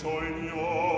zeugnio